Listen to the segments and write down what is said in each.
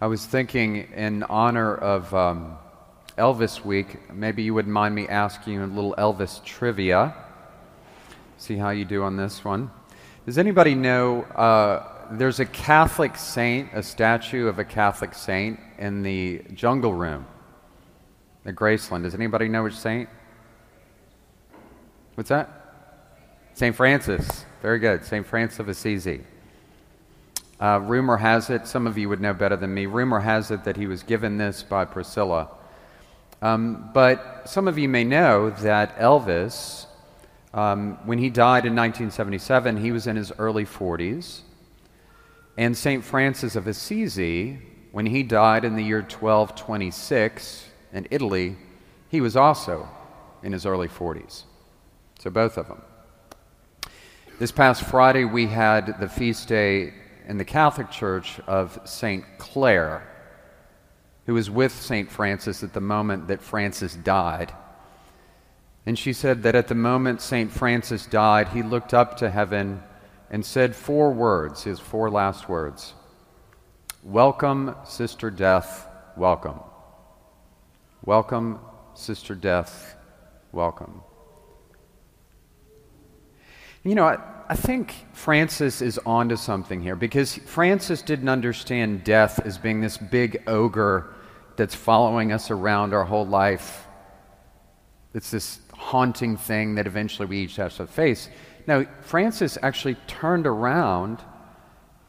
I was thinking, in honor of um, Elvis Week, maybe you wouldn't mind me asking you a little Elvis trivia. See how you do on this one. Does anybody know uh, there's a Catholic saint, a statue of a Catholic saint in the jungle room at Graceland? Does anybody know which saint? What's that? St. Francis. Very good. St. Francis of Assisi. Uh, rumor has it, some of you would know better than me, rumor has it that he was given this by Priscilla. Um, but some of you may know that Elvis, um, when he died in 1977, he was in his early 40s. And St. Francis of Assisi, when he died in the year 1226 in Italy, he was also in his early 40s. So both of them. This past Friday, we had the feast day in the Catholic Church of St. Clare, who was with St. Francis at the moment that Francis died. And she said that at the moment St. Francis died, he looked up to heaven and said four words, his four last words Welcome, Sister Death, welcome. Welcome, Sister Death, welcome. You know, I, think Francis is onto something here because Francis didn't understand death as being this big ogre that's following us around our whole life. It's this haunting thing that eventually we each have to face. Now, Francis actually turned around,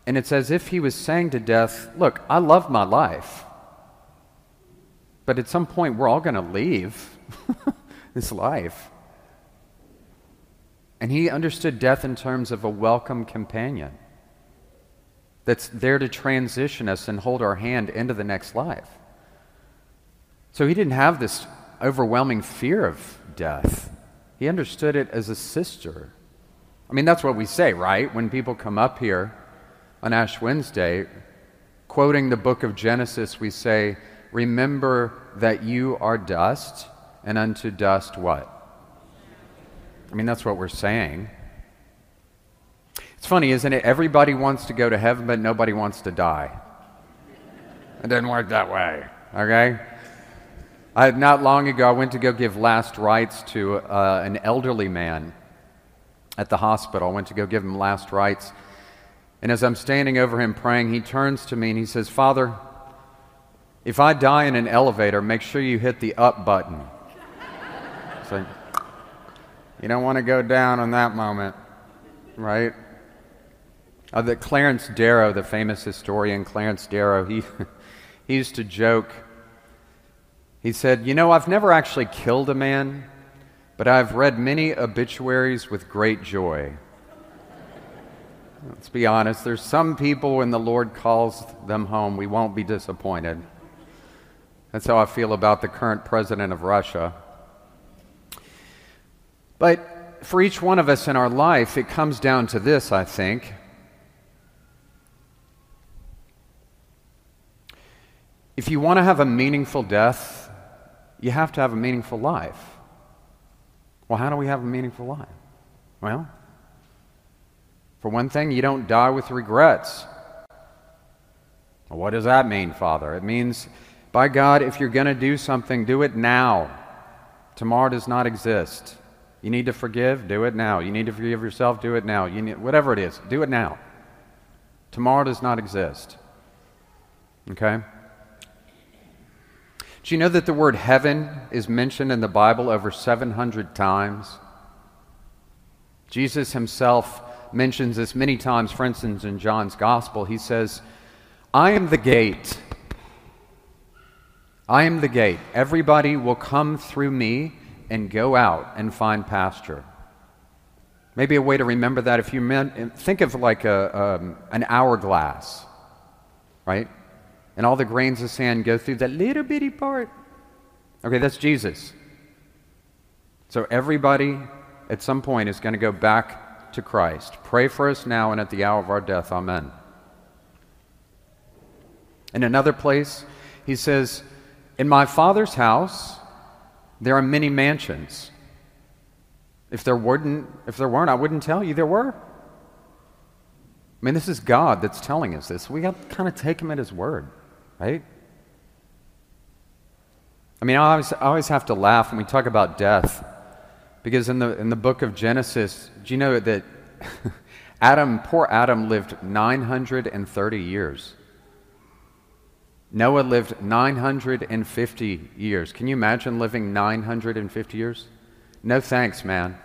and it's as if he was saying to death, Look, I love my life, but at some point we're all going to leave this life. And he understood death in terms of a welcome companion that's there to transition us and hold our hand into the next life. So he didn't have this overwhelming fear of death. He understood it as a sister. I mean, that's what we say, right? When people come up here on Ash Wednesday, quoting the book of Genesis, we say, Remember that you are dust, and unto dust what? I mean, that's what we're saying. It's funny, isn't it? Everybody wants to go to heaven, but nobody wants to die. It doesn't work that way, okay? I, not long ago, I went to go give last rites to uh, an elderly man at the hospital. I went to go give him last rites. And as I'm standing over him praying, he turns to me and he says, Father, if I die in an elevator, make sure you hit the up button. So, you don't want to go down on that moment, right? Uh, the Clarence Darrow, the famous historian Clarence Darrow, he, he used to joke. He said, You know, I've never actually killed a man, but I've read many obituaries with great joy. Let's be honest, there's some people when the Lord calls them home, we won't be disappointed. That's how I feel about the current president of Russia. But for each one of us in our life, it comes down to this, I think. If you want to have a meaningful death, you have to have a meaningful life. Well, how do we have a meaningful life? Well, for one thing, you don't die with regrets. Well, what does that mean, Father? It means, by God, if you're going to do something, do it now. Tomorrow does not exist. You need to forgive? Do it now. You need to forgive yourself? Do it now. You need, whatever it is, do it now. Tomorrow does not exist. Okay? Do you know that the word heaven is mentioned in the Bible over 700 times? Jesus himself mentions this many times. For instance, in John's Gospel, he says, I am the gate. I am the gate. Everybody will come through me and go out and find pasture. Maybe a way to remember that if you meant, think of like a, um, an hourglass, right? And all the grains of sand go through that little bitty part. Okay, that's Jesus. So everybody at some point is going to go back to Christ. Pray for us now and at the hour of our death. Amen. In another place, he says, In my Father's house, there are many mansions. If there weren't, if there weren't, I wouldn't tell you there were. I mean, this is God that's telling us this. We got to kind of take him at his word. right? I mean, I always, I always have to laugh when we talk about death because in the, in the book of Genesis, do you know that Adam, poor Adam, lived 930 years? Noah lived 950 years. Can you imagine living 950 years? No thanks, man.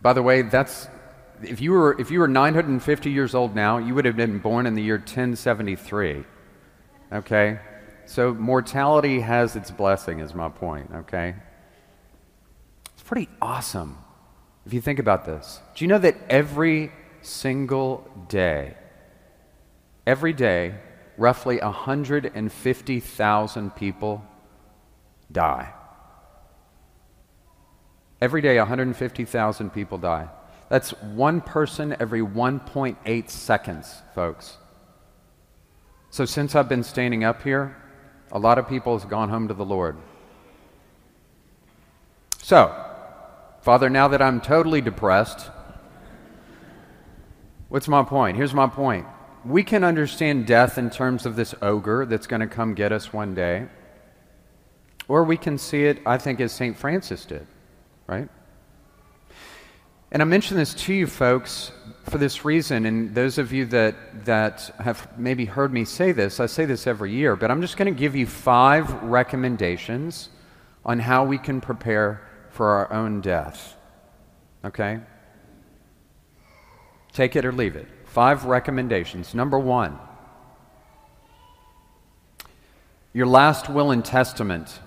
By the way, that's if you were if you were 950 years old now, you would have been born in the year 1073. Okay? So mortality has its blessing is my point, okay? It's pretty awesome if you think about this. Do you know that every single day every day roughly 150,000 people die. Every day, 150,000 people die. That's one person every 1.8 seconds, folks. So, since I've been standing up here, a lot of people have gone home to the Lord. So, Father, now that I'm totally depressed, what's my point? Here's my point we can understand death in terms of this ogre that's going to come get us one day. Or we can see it, I think, as St. Francis did, right? And I mention this to you folks for this reason, and those of you that, that have maybe heard me say this, I say this every year, but I'm just going to give you five recommendations on how we can prepare for our own death. Okay? Take it or leave it. Five recommendations. Number one, your last will and testament.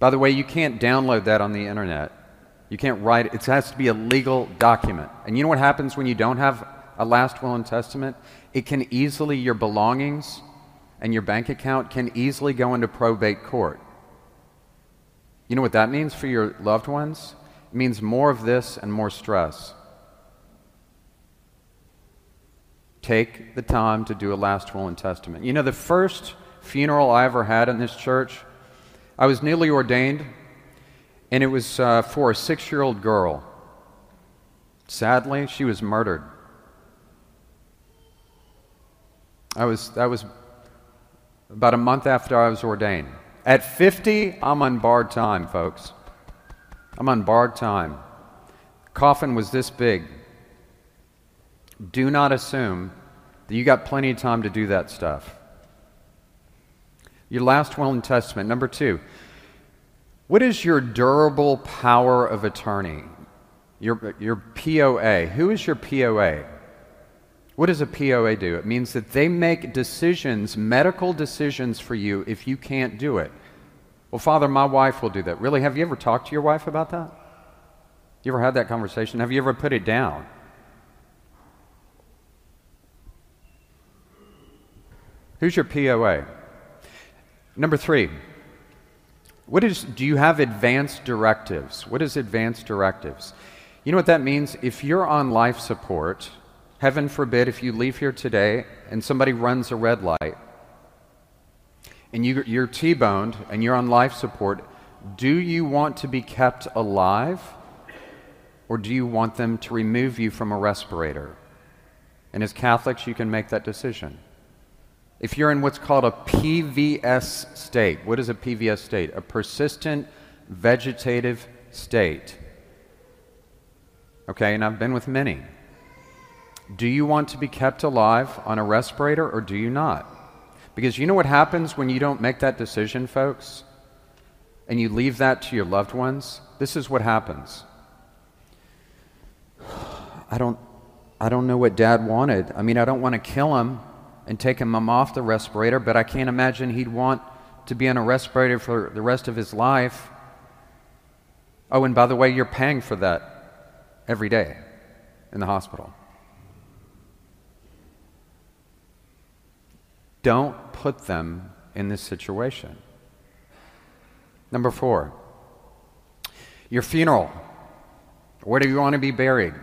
By the way, you can't download that on the internet. You can't write it. It has to be a legal document. And you know what happens when you don't have a last will and testament? It can easily, your belongings and your bank account can easily go into probate court. You know what that means for your loved ones? It means more of this and more stress. Take the time to do a last will and testament. You know, the first funeral I ever had in this church, I was newly ordained, and it was uh, for a six year old girl. Sadly, she was murdered. I was, that was about a month after I was ordained. At 50, I'm on barred time, folks. I'm on barred time. Coffin was this big do not assume that you got plenty of time to do that stuff. Your last will and testament. Number two, what is your durable power of attorney? Your, your POA. Who is your POA? What does a POA do? It means that they make decisions, medical decisions for you if you can't do it. Well, Father, my wife will do that. Really? Have you ever talked to your wife about that? You ever had that conversation? Have you ever put it down? Who's your POA? Number three, what is, do you have advanced directives? What is advanced directives? You know what that means? If you're on life support, heaven forbid if you leave here today and somebody runs a red light and you, you're T boned and you're on life support, do you want to be kept alive or do you want them to remove you from a respirator? And as Catholics, you can make that decision if you're in what's called a PVS state, what is a PVS state? A persistent vegetative state. Okay, and I've been with many. Do you want to be kept alive on a respirator or do you not? Because you know what happens when you don't make that decision, folks? And you leave that to your loved ones? This is what happens. I don't I don't know what dad wanted. I mean, I don't want to kill him and taking him off the respirator, but I can't imagine he'd want to be on a respirator for the rest of his life. Oh, and by the way, you're paying for that every day in the hospital. Don't put them in this situation. Number four, your funeral. Where do you want to be buried?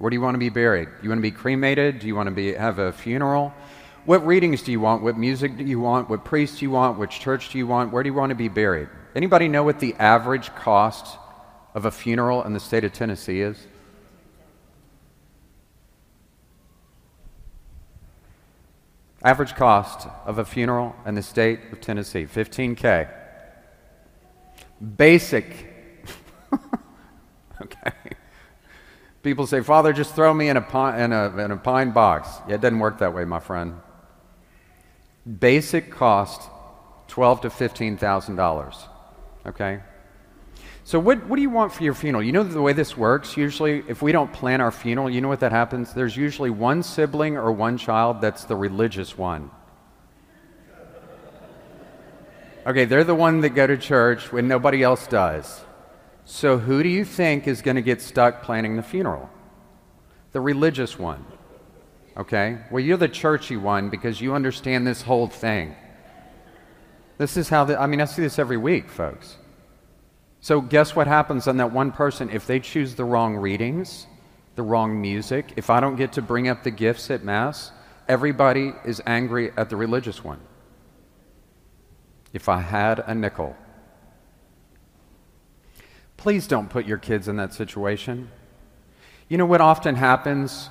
Where do you want to be buried? Do you want to be cremated? Do you want to be, have a funeral? What readings do you want? What music do you want? What priest do you want? Which church do you want? Where do you want to be buried? Anybody know what the average cost of a funeral in the state of Tennessee is? Average cost of a funeral in the state of Tennessee 15K. Basic. People say, Father, just throw me in a, pine, in, a, in a pine box. Yeah, it doesn't work that way, my friend. Basic cost twelve to fifteen thousand dollars. Okay? So what, what do you want for your funeral? You know the way this works? Usually, if we don't plan our funeral, you know what that happens? There's usually one sibling or one child that's the religious one. Okay, they're the one that go to church when nobody else does. So who do you think is going to get stuck planning the funeral? The religious one. Okay? Well, you're the churchy one because you understand this whole thing. This is how, the, I mean, I see this every week, folks. So, guess what happens on that one person if they choose the wrong readings, the wrong music? If I don't get to bring up the gifts at Mass, everybody is angry at the religious one. If I had a nickel. Please don't put your kids in that situation. You know what often happens?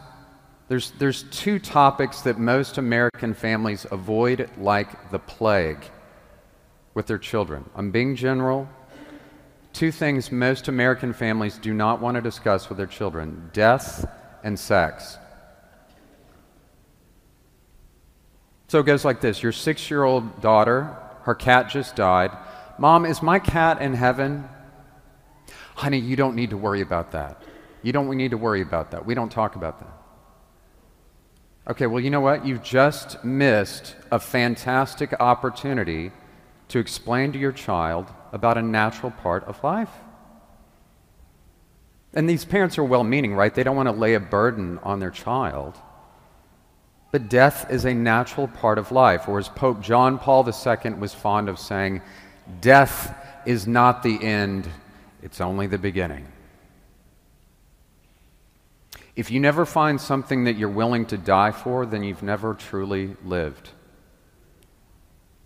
There's, there's two topics that most American families avoid like the plague with their children. I'm being general Two things most American families do not want to discuss with their children death and sex. So it goes like this Your six year old daughter, her cat just died. Mom, is my cat in heaven? Honey, you don't need to worry about that. You don't need to worry about that. We don't talk about that. Okay, well, you know what? You've just missed a fantastic opportunity to explain to your child about a natural part of life. And these parents are well meaning, right? They don't want to lay a burden on their child. But death is a natural part of life, or as Pope John Paul II was fond of saying, death is not the end, it's only the beginning. If you never find something that you're willing to die for, then you've never truly lived.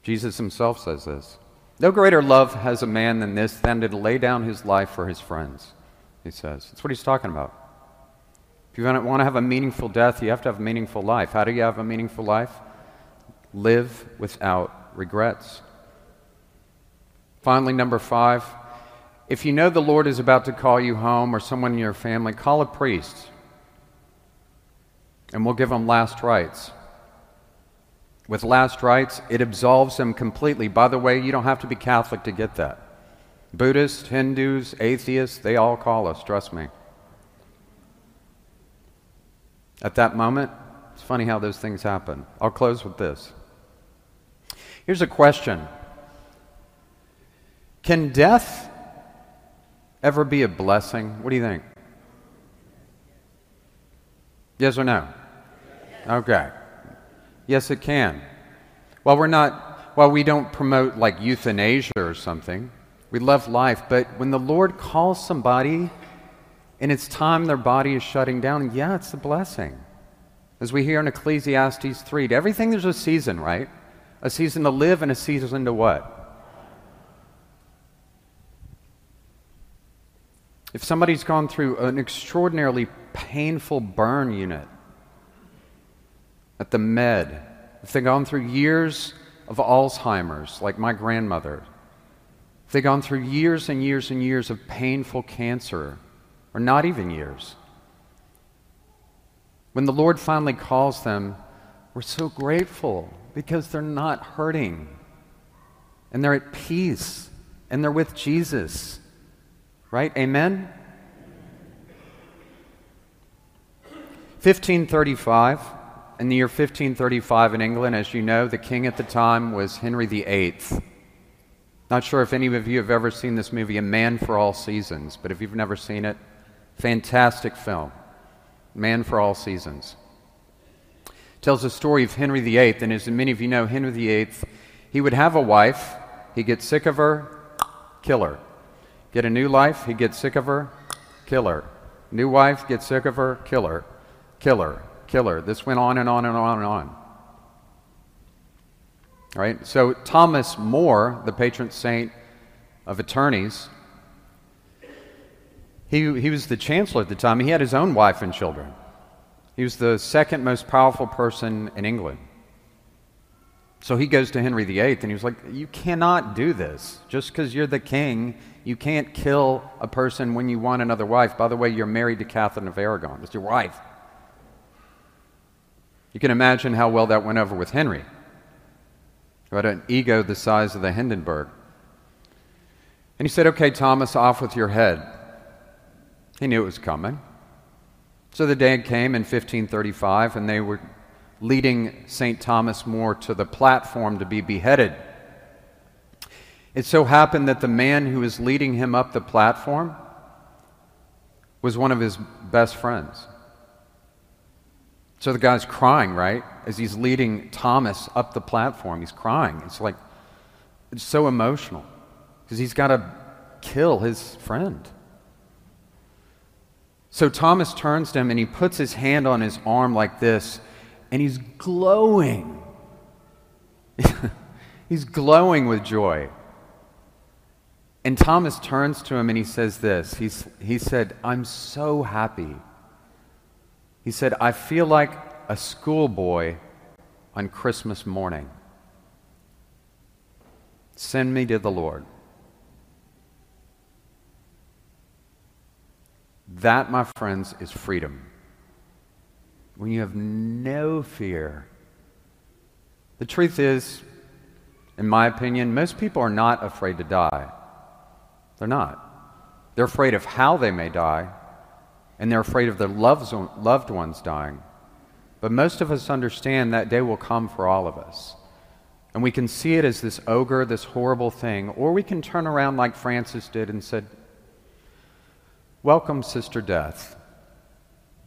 Jesus himself says this. No greater love has a man than this than to lay down his life for his friends, he says. That's what he's talking about. If you want to have a meaningful death, you have to have a meaningful life. How do you have a meaningful life? Live without regrets. Finally, number five, if you know the Lord is about to call you home or someone in your family, call a priest and we'll give them last rites with last rites, it absolves them completely. By the way, you don't have to be Catholic to get that. Buddhists, Hindus, atheists, they all call us, trust me. At that moment, it's funny how those things happen. I'll close with this. Here's a question Can death ever be a blessing? What do you think? Yes or no? Okay. Yes, it can. While we're not, while we don't promote like euthanasia or something, we love life, but when the Lord calls somebody and it's time their body is shutting down, yeah, it's a blessing. As we hear in Ecclesiastes 3, to everything there's a season, right? A season to live and a season to what? If somebody's gone through an extraordinarily painful burn unit, at the med, if they've gone through years of Alzheimer's, like my grandmother, if they've gone through years and years and years of painful cancer, or not even years, when the Lord finally calls them, we're so grateful because they're not hurting and they're at peace and they're with Jesus. Right? Amen? 1535 in the year 1535 in England, as you know, the king at the time was Henry VIII. Not sure if any of you have ever seen this movie, A Man for All Seasons, but if you've never seen it, fantastic film. Man for All Seasons. tells the story of Henry VIII, and as many of you know, Henry VIII, he would have a wife, he'd get sick of her, kill her. Get a new life, he'd get sick of her, kill her. New wife, get sick of her, kill her, kill her killer. This went on and on and on and on. All right? So, Thomas More, the patron saint of attorneys, he, he was the chancellor at the time. He had his own wife and children. He was the second most powerful person in England. So he goes to Henry VIII and he was like, You cannot do this. Just because you're the king, you can't kill a person when you want another wife. By the way, you're married to Catherine of Aragon. It's your wife. You can imagine how well that went over with Henry, who had an ego the size of the Hindenburg. And he said, Okay, Thomas, off with your head. He knew it was coming. So the day came in 1535, and they were leading St. Thomas More to the platform to be beheaded. It so happened that the man who was leading him up the platform was one of his best friends. So the guy's crying, right? As he's leading Thomas up the platform, he's crying. It's like, it's so emotional because he's got to kill his friend. So Thomas turns to him and he puts his hand on his arm like this, and he's glowing. he's glowing with joy. And Thomas turns to him and he says this He's, He said, I'm so happy. He said, I feel like a schoolboy on Christmas morning. Send me to the Lord. That, my friends, is freedom. When you have no fear. The truth is, in my opinion, most people are not afraid to die. They're not. They're afraid of how they may die, and they're afraid of their loved ones dying. But most of us understand that day will come for all of us. And we can see it as this ogre, this horrible thing, or we can turn around like Francis did and said, Welcome, Sister Death.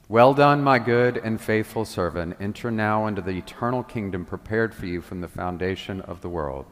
Well done, my good and faithful servant. Enter now into the eternal kingdom prepared for you from the foundation of the world.